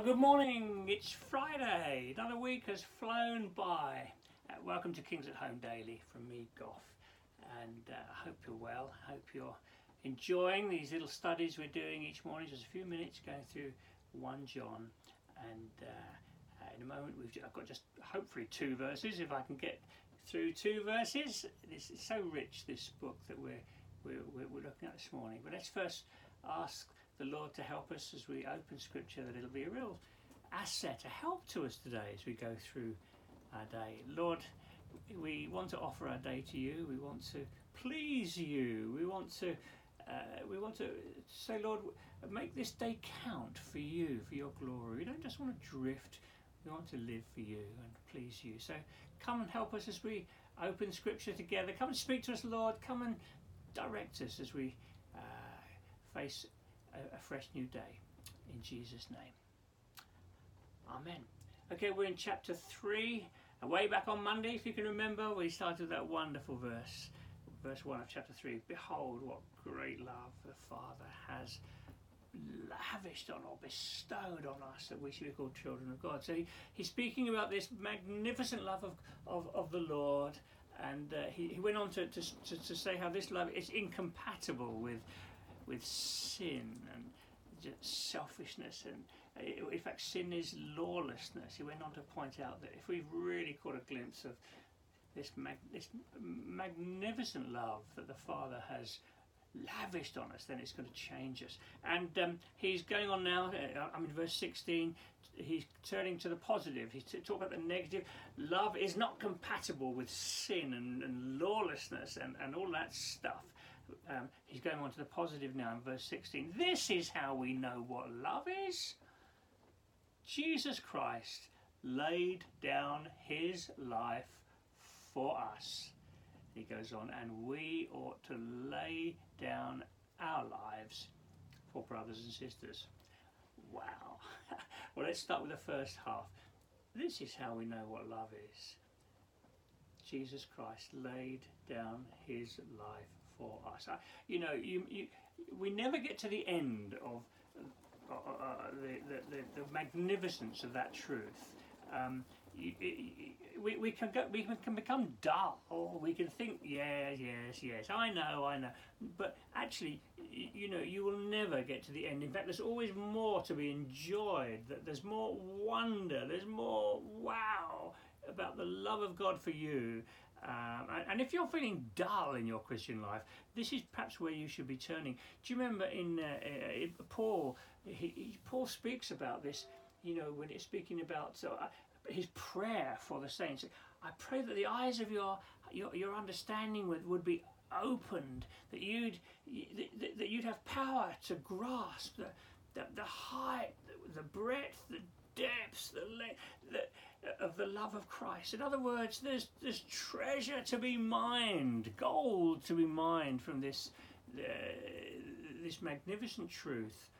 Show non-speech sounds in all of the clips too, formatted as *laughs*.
Well, good morning. It's Friday. Another week has flown by. Uh, welcome to Kings at Home Daily from me, Goff. And uh, I hope you're well. Hope you're enjoying these little studies we're doing each morning. Just a few minutes going through 1 John. And uh, uh, in a moment, we've, I've got just hopefully two verses. If I can get through two verses, this is so rich, this book that we're, we're, we're looking at this morning. But let's first ask the Lord to help us as we open Scripture, that it'll be a real asset, a help to us today as we go through our day. Lord, we want to offer our day to you. We want to please you. We want to uh, we want to say, Lord, make this day count for you, for your glory. We don't just want to drift. We want to live for you and please you. So come and help us as we open Scripture together. Come and speak to us, Lord. Come and direct us as we uh, face a, a fresh new day. In Jesus' name. Amen. Okay, we're in chapter 3. Way back on Monday, if you can remember, we started that wonderful verse. Verse 1 of chapter 3 Behold, what great love the Father has lavished on or bestowed on us that we should be called children of God. So he, he's speaking about this magnificent love of, of, of the Lord, and uh, he, he went on to, to, to, to say how this love is incompatible with with sin and selfishness and uh, in fact sin is lawlessness. He went on to point out that if we've really caught a glimpse of this, mag- this magnificent love that the father has lavished on us then it's going to change us. And um, he's going on now uh, i'm in verse 16 he's turning to the positive. He's talking about the negative. Love is not compatible with sin and, and lawlessness and, and all that stuff um, he's going on to the positive now in verse 16. This is how we know what love is. Jesus Christ laid down his life for us. He goes on, and we ought to lay down our lives for brothers and sisters. Wow. *laughs* well, let's start with the first half. This is how we know what love is. Jesus Christ laid down his life for us. I, you know, you, you, we never get to the end of uh, uh, the, the, the, magnificence of that truth. Um, we, we can go, we can become dull. We can think, yes, yes, yes, I know, I know. But actually, you know, you will never get to the end. In fact, there's always more to be enjoyed. That there's more wonder. There's more wow about the love of God for you um, and if you're feeling dull in your Christian life, this is perhaps where you should be turning. Do you remember in, uh, uh, Paul? He, Paul speaks about this. You know, when he's speaking about uh, his prayer for the saints. I pray that the eyes of your your, your understanding would, would be opened, that you'd that, that you'd have power to grasp the the, the height, the, the breadth, the depths, the, the of the love of Christ. In other words, there's, there's treasure to be mined, gold to be mined from this, uh, this magnificent truth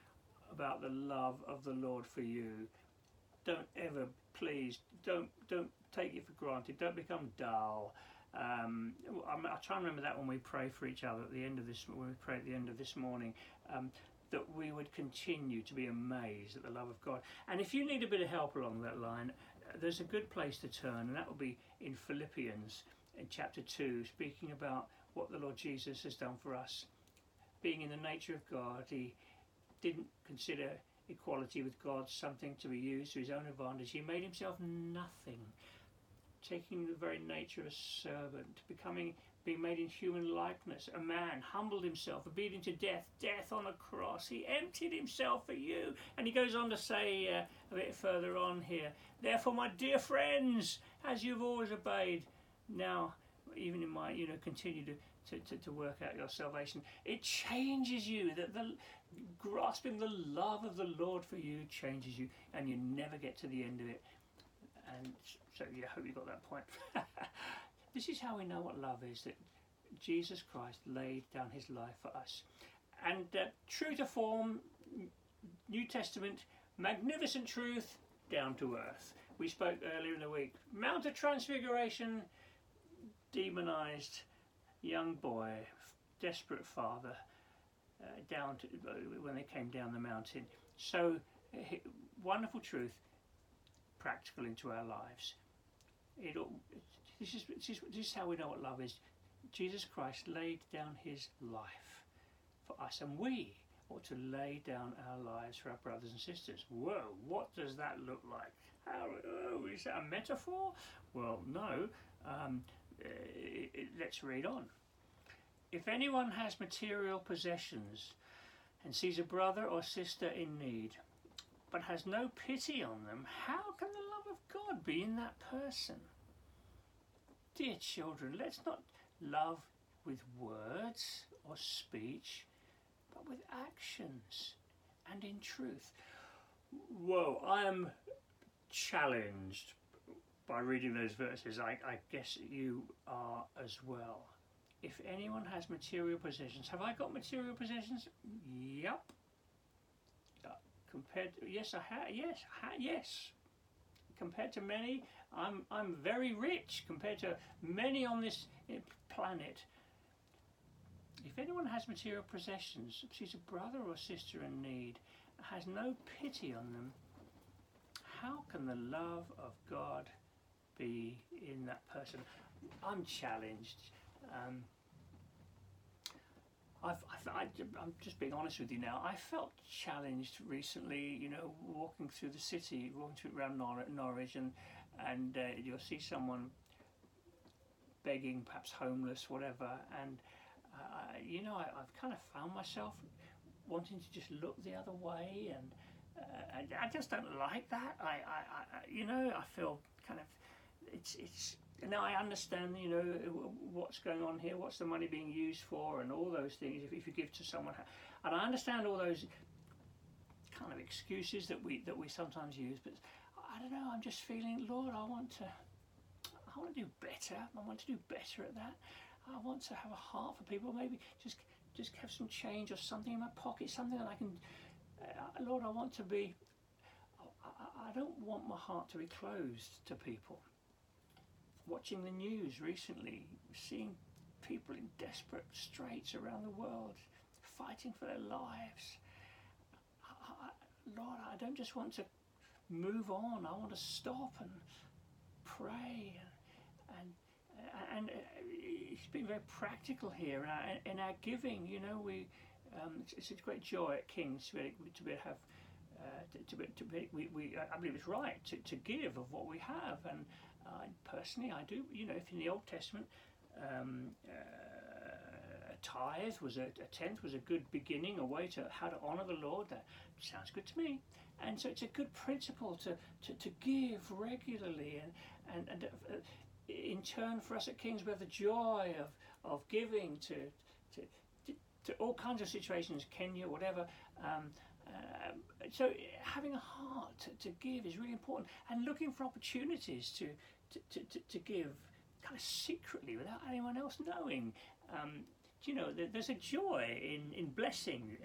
about the love of the Lord for you. Don't ever, please, don't, don't take it for granted. Don't become dull. Um, I, try and remember that when we pray for each other at the end of this, when we pray at the end of this morning. Um, that we would continue to be amazed at the love of God. And if you need a bit of help along that line, there's a good place to turn, and that will be in Philippians in chapter 2, speaking about what the Lord Jesus has done for us. Being in the nature of God, he didn't consider equality with God something to be used to his own advantage. He made himself nothing, taking the very nature of a servant, becoming being made in human likeness, a man, humbled himself, obedient to death, death on a cross. He emptied himself for you. And he goes on to say uh, a bit further on here, therefore, my dear friends, as you've always obeyed, now, even in my, you know, continue to, to, to, to work out your salvation. It changes you. That the grasping the love of the Lord for you changes you, and you never get to the end of it. And so, yeah, I hope you got that point. *laughs* This is how we know what love is that Jesus Christ laid down his life for us. And uh, true to form, New Testament, magnificent truth, down to earth. We spoke earlier in the week. Mount of Transfiguration, demonized young boy, desperate father, uh, down to, uh, when they came down the mountain. So wonderful truth practical into our lives. It, this, is, this, is, this is how we know what love is. Jesus Christ laid down his life for us, and we ought to lay down our lives for our brothers and sisters. Whoa, what does that look like? How, oh, is that a metaphor? Well, no. Um, it, it, let's read on. If anyone has material possessions and sees a brother or sister in need, but has no pity on them, how can the love of God be in that person? Dear children, let's not love with words or speech, but with actions and in truth. Whoa, I am challenged by reading those verses. I, I guess you are as well. If anyone has material possessions, have I got material possessions? Yep. Uh, compared to, yes, I have. Yes, I ha- yes. Compared to many, I'm I'm very rich compared to many on this eh, planet. If anyone has material possessions, sees a brother or sister in need, has no pity on them, how can the love of God be in that person? I'm challenged. Um, I've, I've, I'm just being honest with you now. I felt challenged recently, you know, walking through the city, walking around Nor- Norwich, and and uh, you'll see someone begging, perhaps homeless, whatever, and uh, you know, I, have kind of found myself wanting to just look the other way, and uh, I, I, just don't like that. I, I, I, you know, I feel kind of it's it's now I understand, you know, what's going on here, what's the money being used for, and all those things. If, if you give to someone, and I understand all those kind of excuses that we that we sometimes use, but I don't know. I'm just feeling, Lord, I want to, I want to do better. I want to do better at that. I want to have a heart for people. Maybe just just have some change or something in my pocket, something that I can. Uh, Lord, I want to be. I, I don't want my heart to be closed to people watching the news recently, seeing people in desperate straits around the world, fighting for their lives. I, I, Lord, I don't just want to move on. I want to stop and pray and and, and it's been very practical here in our, in our giving. You know, we um, it's, it's, a great joy at King's to be, to be have. Uh, to, to, be, to be, we, we, I believe it's right to, to give of what we have, and I, personally, I do. You know, if in the Old Testament, um, uh, a tithe was a, a, tenth was a good beginning, a way to how to honour the Lord. That sounds good to me. And so it's a good principle to, to, to give regularly, and and, and uh, in turn for us at Kings, we have the joy of, of giving to, to, to, to all kinds of situations, Kenya, whatever. Um, uh, so having a heart to, to, give is really important, and looking for opportunities to, to, to, to give kind of secretly without anyone else knowing. Um, you know, there's a joy in, in blessing.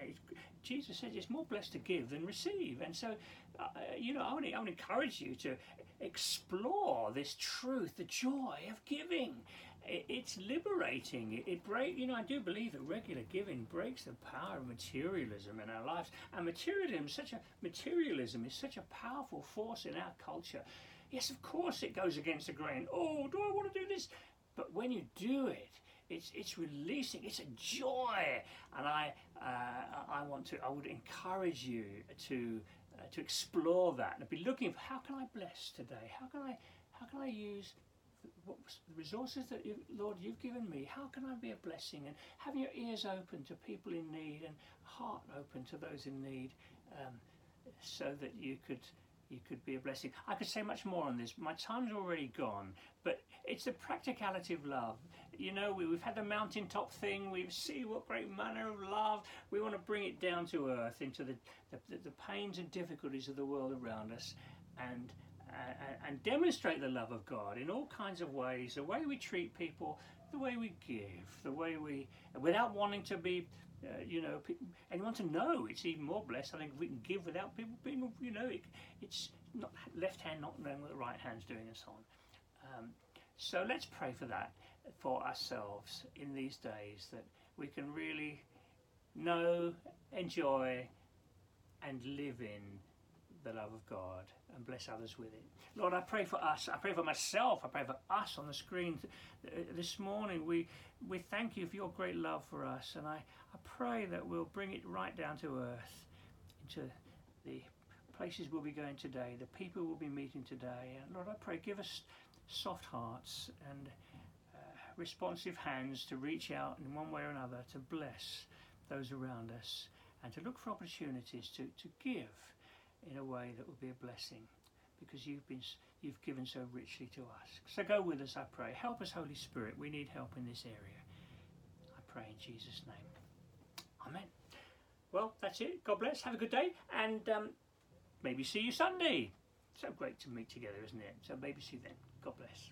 Jesus says it's more blessed to give than receive. And so, uh, you know, I want, to, I want to encourage you to explore this truth, the joy of giving. it's liberating. It, break, you know, I do believe that regular giving breaks the power of materialism in our lives. And materialism, such a materialism is such a powerful force in our culture. Yes, of course it goes against the grain. Oh, do I want to do this? But when you do it, it's it's releasing. It's a joy, and I uh, I want to. I would encourage you to uh, to explore that and be looking for how can I bless today? How can I how can I use what the resources that you, Lord you've given me? How can I be a blessing? And having your ears open to people in need and heart open to those in need, um, so that you could you could be a blessing. I could say much more on this. My time's already gone, but it's the practicality of love. You know, we, have had the mountaintop thing. We see what great manner of love. We want to bring it down to earth, into the, the, the pains and difficulties of the world around us, and uh, and demonstrate the love of God in all kinds of ways. The way we treat people, the way we give, the way we, without wanting to be uh, you know, anyone to know it's even more blessed. I think we can give without people being, you know, it, it's not left hand not knowing what the right hand's doing and so on. Um, so let's pray for that for ourselves in these days that we can really know, enjoy, and live in the love of God and bless others with it. Lord, I pray for us. I pray for myself. I pray for us on the screen this morning. We we thank you for your great love for us, and I, I pray that we'll bring it right down to earth, into the places we'll be going today, the people we'll be meeting today. And Lord, I pray, give us soft hearts and uh, responsive hands to reach out in one way or another to bless those around us and to look for opportunities to, to give in a way that will be a blessing because you've been you've given so richly to us. So go with us, I pray. Help us, Holy Spirit. We need help in this area. I pray in Jesus' name. Amen. Well, that's it. God bless. Have a good day, and um, maybe see you Sunday. So great to meet together, isn't it? So maybe see you then. God bless.